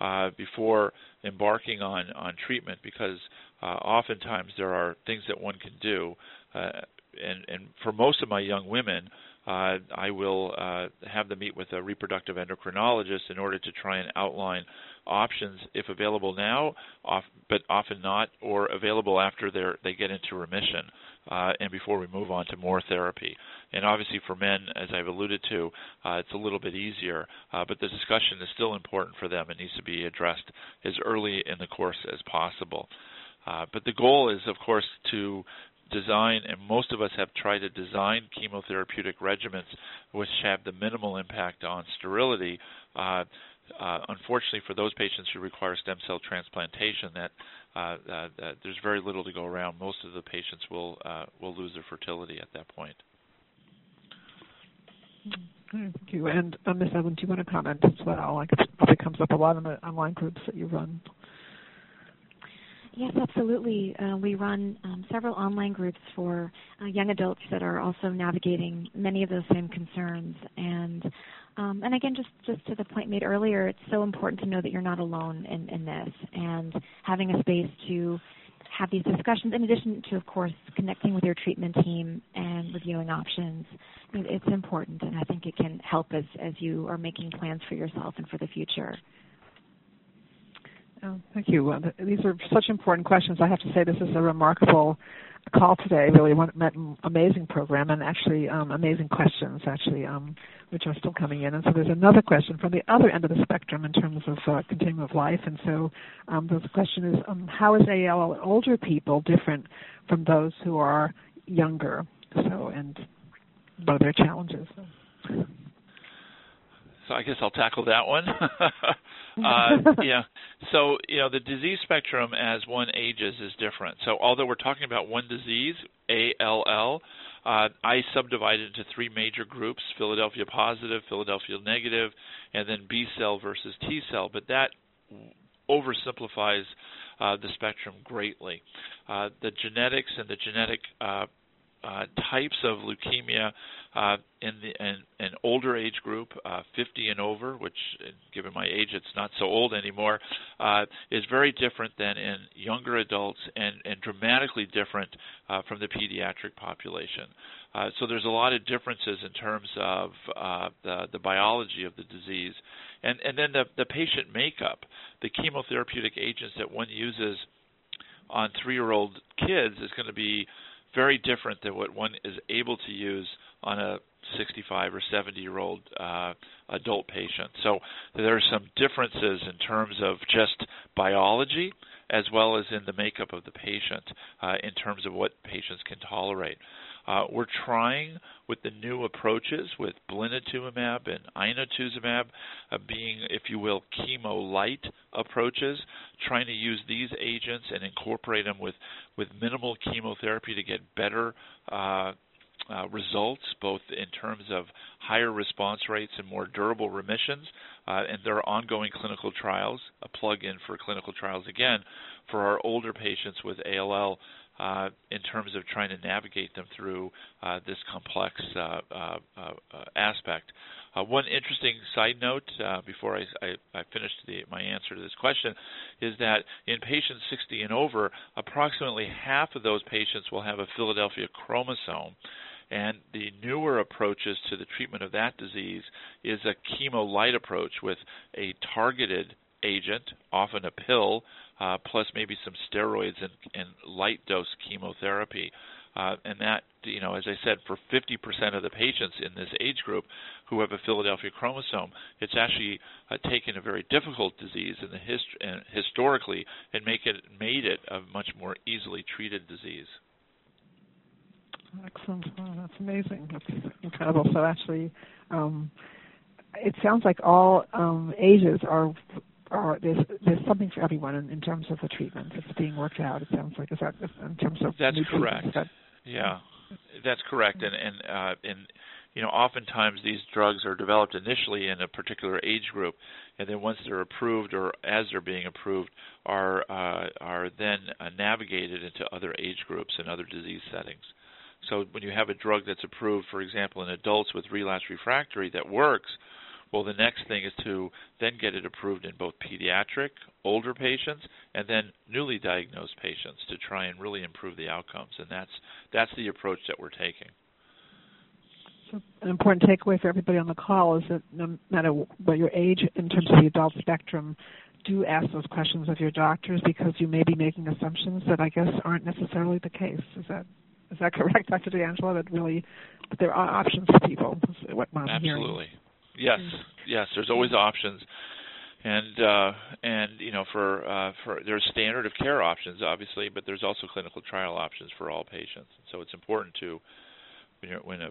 uh, before embarking on on treatment, because oftentimes there are things that one can do, and and for most of my young women, uh, I will uh, have them meet with a reproductive endocrinologist in order to try and outline options, if available now, off, but often not, or available after they get into remission uh, and before we move on to more therapy. And obviously, for men, as I've alluded to, uh, it's a little bit easier, uh, but the discussion is still important for them. It needs to be addressed as early in the course as possible. Uh, but the goal is, of course, to design, and most of us have tried to design chemotherapeutic regimens which have the minimal impact on sterility. Uh, uh, unfortunately, for those patients who require stem cell transplantation, that, uh, that there's very little to go around. Most of the patients will uh, will lose their fertility at that point. Thank you. And uh, Ms. Evan, do you want to comment as well? Like it probably comes up a lot in the online groups that you run. Yes, absolutely. Uh, we run um, several online groups for uh, young adults that are also navigating many of those same concerns. And um, and again, just just to the point made earlier, it's so important to know that you're not alone in, in this, and having a space to have these discussions, in addition to, of course, connecting with your treatment team and reviewing options. It's important, and I think it can help as as you are making plans for yourself and for the future. Oh, thank you. These are such important questions. I have to say this is a remarkable call today. Really, one amazing program and actually um, amazing questions, actually, um, which are still coming in. And so there's another question from the other end of the spectrum in terms of uh, continuum of life. And so um, the question is, um, how is ALL older people different from those who are younger? So and what are their challenges? So I guess I'll tackle that one. uh, yeah. So you know the disease spectrum as one ages is different. So although we're talking about one disease, ALL, uh, I subdivide it into three major groups: Philadelphia positive, Philadelphia negative, and then B cell versus T cell. But that oversimplifies uh, the spectrum greatly. Uh, the genetics and the genetic uh, uh, types of leukemia uh, in the in, an older age group, uh, 50 and over, which, given my age, it's not so old anymore, uh, is very different than in younger adults and, and dramatically different uh, from the pediatric population. Uh, so there's a lot of differences in terms of uh, the, the biology of the disease, and and then the the patient makeup, the chemotherapeutic agents that one uses on three-year-old kids is going to be very different than what one is able to use on a 65 or 70 year old uh, adult patient. So there are some differences in terms of just biology as well as in the makeup of the patient uh, in terms of what patients can tolerate. Uh, we're trying with the new approaches with blinatumomab and inotuzumab uh, being, if you will, chemo-light approaches, trying to use these agents and incorporate them with, with minimal chemotherapy to get better uh, uh, results, both in terms of higher response rates and more durable remissions. Uh, and there are ongoing clinical trials, a plug in for clinical trials again, for our older patients with ALL uh, in terms of trying to navigate them through uh, this complex uh, uh, uh aspect. one interesting side note before I, I, I finish the, my answer to this question is that in patients 60 and over, approximately half of those patients will have a Philadelphia chromosome. And the newer approaches to the treatment of that disease is a chemo light approach with a targeted agent, often a pill, uh, plus maybe some steroids and, and light dose chemotherapy. Uh, and that, you know, as I said, for 50% of the patients in this age group who have a Philadelphia chromosome, it's actually uh, taken a very difficult disease in the hist- and historically and make it made it a much more easily treated disease. Excellent. Wow, that's amazing. That's incredible. So actually, um, it sounds like all um, ages are are there's there's something for everyone in, in terms of the treatment that's being worked out. It sounds like is that in terms of that's correct. That, yeah, that's correct. And and uh, and you know oftentimes these drugs are developed initially in a particular age group, and then once they're approved or as they're being approved, are uh, are then uh, navigated into other age groups and other disease settings. So when you have a drug that's approved, for example, in adults with relapse refractory that works, well, the next thing is to then get it approved in both pediatric, older patients, and then newly diagnosed patients to try and really improve the outcomes. And that's that's the approach that we're taking. So an important takeaway for everybody on the call is that no matter what your age in terms of the adult spectrum, do ask those questions of your doctors because you may be making assumptions that I guess aren't necessarily the case. Is that is that correct, Dr. DeAngelo? That really that there are options for people. Absolutely. Hearing. Yes, yes. There's always options, and uh, and you know for uh, for there's standard of care options obviously, but there's also clinical trial options for all patients. So it's important to when you're, when a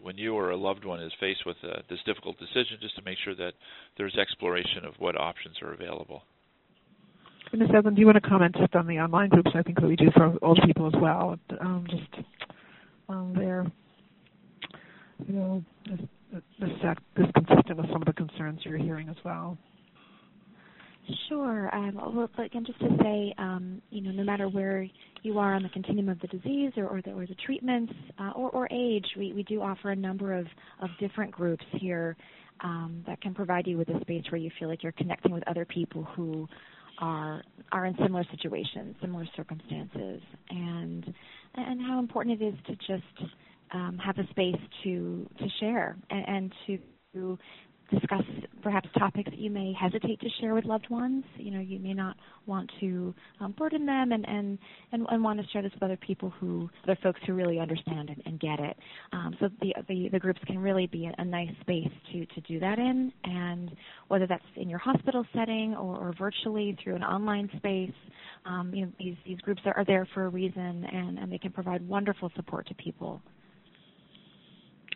when you or a loved one is faced with uh, this difficult decision, just to make sure that there's exploration of what options are available. Ms. Evan, do you want to comment just on the online groups? I think that we do for older people as well. Um, just um, there, you know, this, this consistent with some of the concerns you're hearing as well? Sure. Um, well, again, just to say, um, you know, no matter where you are on the continuum of the disease or, the, treatments uh, or, age, we, we do offer a number of, of different groups here um, that can provide you with a space where you feel like you're connecting with other people who are are in similar situations, similar circumstances, and and how important it is to just um, have a space to to share and, and to discuss perhaps topics that you may hesitate to share with loved ones. You know, you may not want to um, burden them and, and, and, and, want to share this with other people who, other folks who really understand and, and get it. Um, so the, the, the, groups can really be a, a, nice space to, to do that in. And whether that's in your hospital setting or, or virtually through an online space, um, you know, these, these groups are, are there for a reason and, and they can provide wonderful support to people.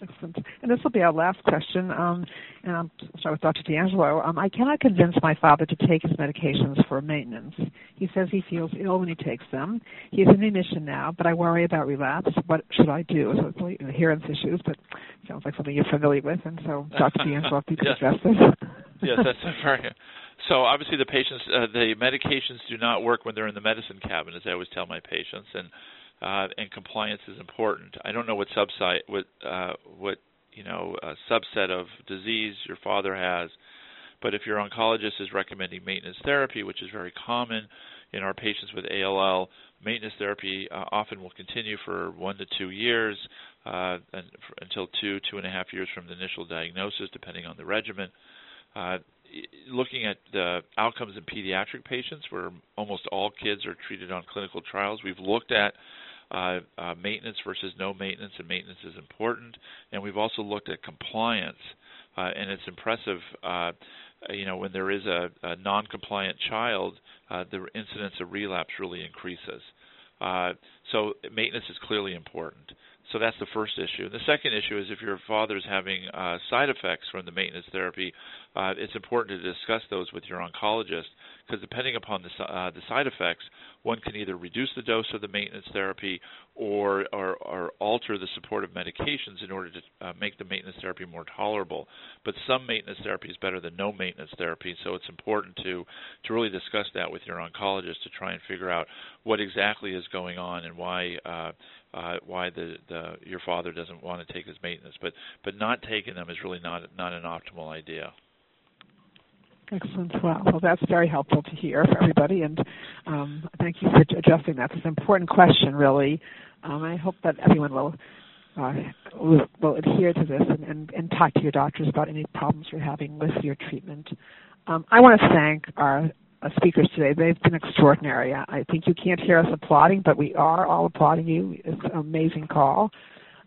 Excellent. And this will be our last question. Um, and I'll start with Dr. DeAngelo. Um, I cannot convince my father to take his medications for maintenance. He says he feels ill when he takes them. He is in remission now, but I worry about relapse. What should I do? So it's really adherence issues, but sounds like something you're familiar with. And so, Dr. DeAngelo, if you could yes. address this. yes, that's very. So obviously, the patients, uh, the medications do not work when they're in the medicine cabinet, as I always tell my patients, and uh, and compliance is important. I don't know what subsite, what uh, what you know, a subset of disease your father has, but if your oncologist is recommending maintenance therapy, which is very common in our patients with ALL, maintenance therapy uh, often will continue for one to two years, uh, and until two two and a half years from the initial diagnosis, depending on the regimen. Uh, looking at the outcomes in pediatric patients, where almost all kids are treated on clinical trials, we've looked at uh, uh, maintenance versus no maintenance, and maintenance is important. And we've also looked at compliance, uh, and it's impressive. Uh, you know, when there is a, a non-compliant child, uh, the incidence of relapse really increases. Uh, so maintenance is clearly important. So that's the first issue. The second issue is if your father is having uh, side effects from the maintenance therapy, uh, it's important to discuss those with your oncologist because depending upon the, uh, the side effects, one can either reduce the dose of the maintenance therapy or, or, or alter the supportive medications in order to uh, make the maintenance therapy more tolerable. But some maintenance therapy is better than no maintenance therapy, so it's important to, to really discuss that with your oncologist to try and figure out what exactly is going on and why uh, uh, why the, the your father doesn't want to take his maintenance. But but not taking them is really not not an optimal idea. Excellent. Well, well, that's very helpful to hear for everybody, and um, thank you for addressing that. It's an important question, really. Um, I hope that everyone will, uh, will, adhere to this and, and, and, talk to your doctors about any problems you're having with your treatment. Um, I want to thank our uh, speakers today. They've been extraordinary. I think you can't hear us applauding, but we are all applauding you. It's an amazing call.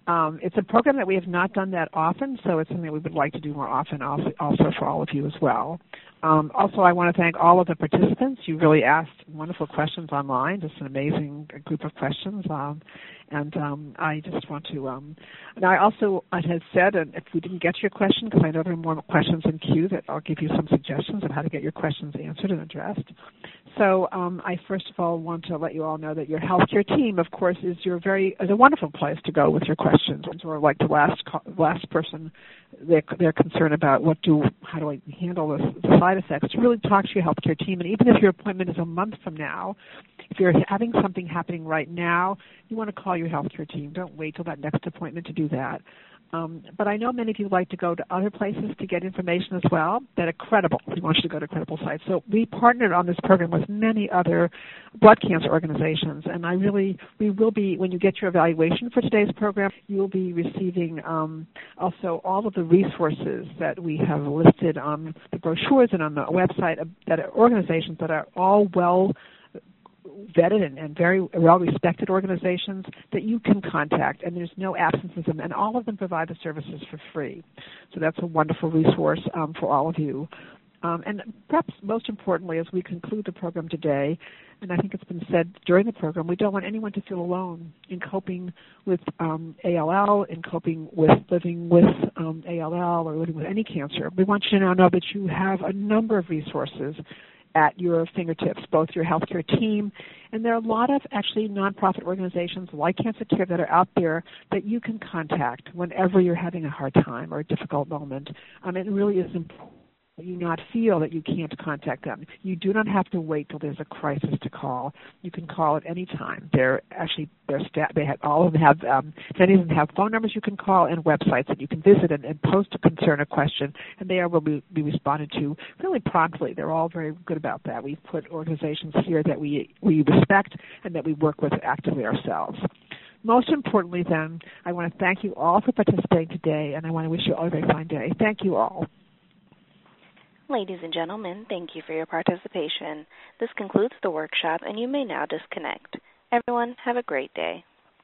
Um, it's a program that we have not done that often, so it's something we would like to do more often also for all of you as well. Um, also, I want to thank all of the participants. You really asked wonderful questions online, just an amazing group of questions. Um, and um, I just want to. Um, and I also I had said, and if we didn't get your question, because I know there are more questions in queue, that I'll give you some suggestions of how to get your questions answered and addressed. So um, I first of all want to let you all know that your healthcare team, of course, is your very is a wonderful place to go with your questions. And or like the last last person, they're, they're concerned about what do how do I handle this, the side effects. Really talk to your healthcare team, and even if your appointment is a month from now, if you're having something happening right now, you want to call your healthcare team. Don't wait till that next appointment to do that. Um, but I know many of you like to go to other places to get information as well that are credible. We want you to go to credible sites. So we partnered on this program with many other blood cancer organizations, and I really, we will be when you get your evaluation for today's program, you will be receiving um, also all of the resources that we have listed on the brochures and on the website that are organizations that are all well vetted and, and very well respected organizations that you can contact, and there's no them, and all of them provide the services for free. So that's a wonderful resource um, for all of you. Um, and perhaps most importantly, as we conclude the program today, and I think it's been said during the program, we don't want anyone to feel alone in coping with um, ALL, in coping with living with um, ALL or living with any cancer. We want you to now know that you have a number of resources at your fingertips, both your healthcare team, and there are a lot of actually nonprofit organizations like Cancer Care that are out there that you can contact whenever you're having a hard time or a difficult moment. Um, it really is important you not feel that you can't contact them. You do not have to wait till there's a crisis to call. You can call at any time. They're actually they're sta- they have all of them have um, many of them have phone numbers you can call and websites that you can visit and, and post a concern or question, and they are will be, be responded to really promptly. They're all very good about that. We've put organizations here that we we respect and that we work with actively ourselves. Most importantly, then, I want to thank you all for participating today, and I want to wish you all a very fine day. Thank you all. Ladies and gentlemen, thank you for your participation. This concludes the workshop, and you may now disconnect. Everyone, have a great day.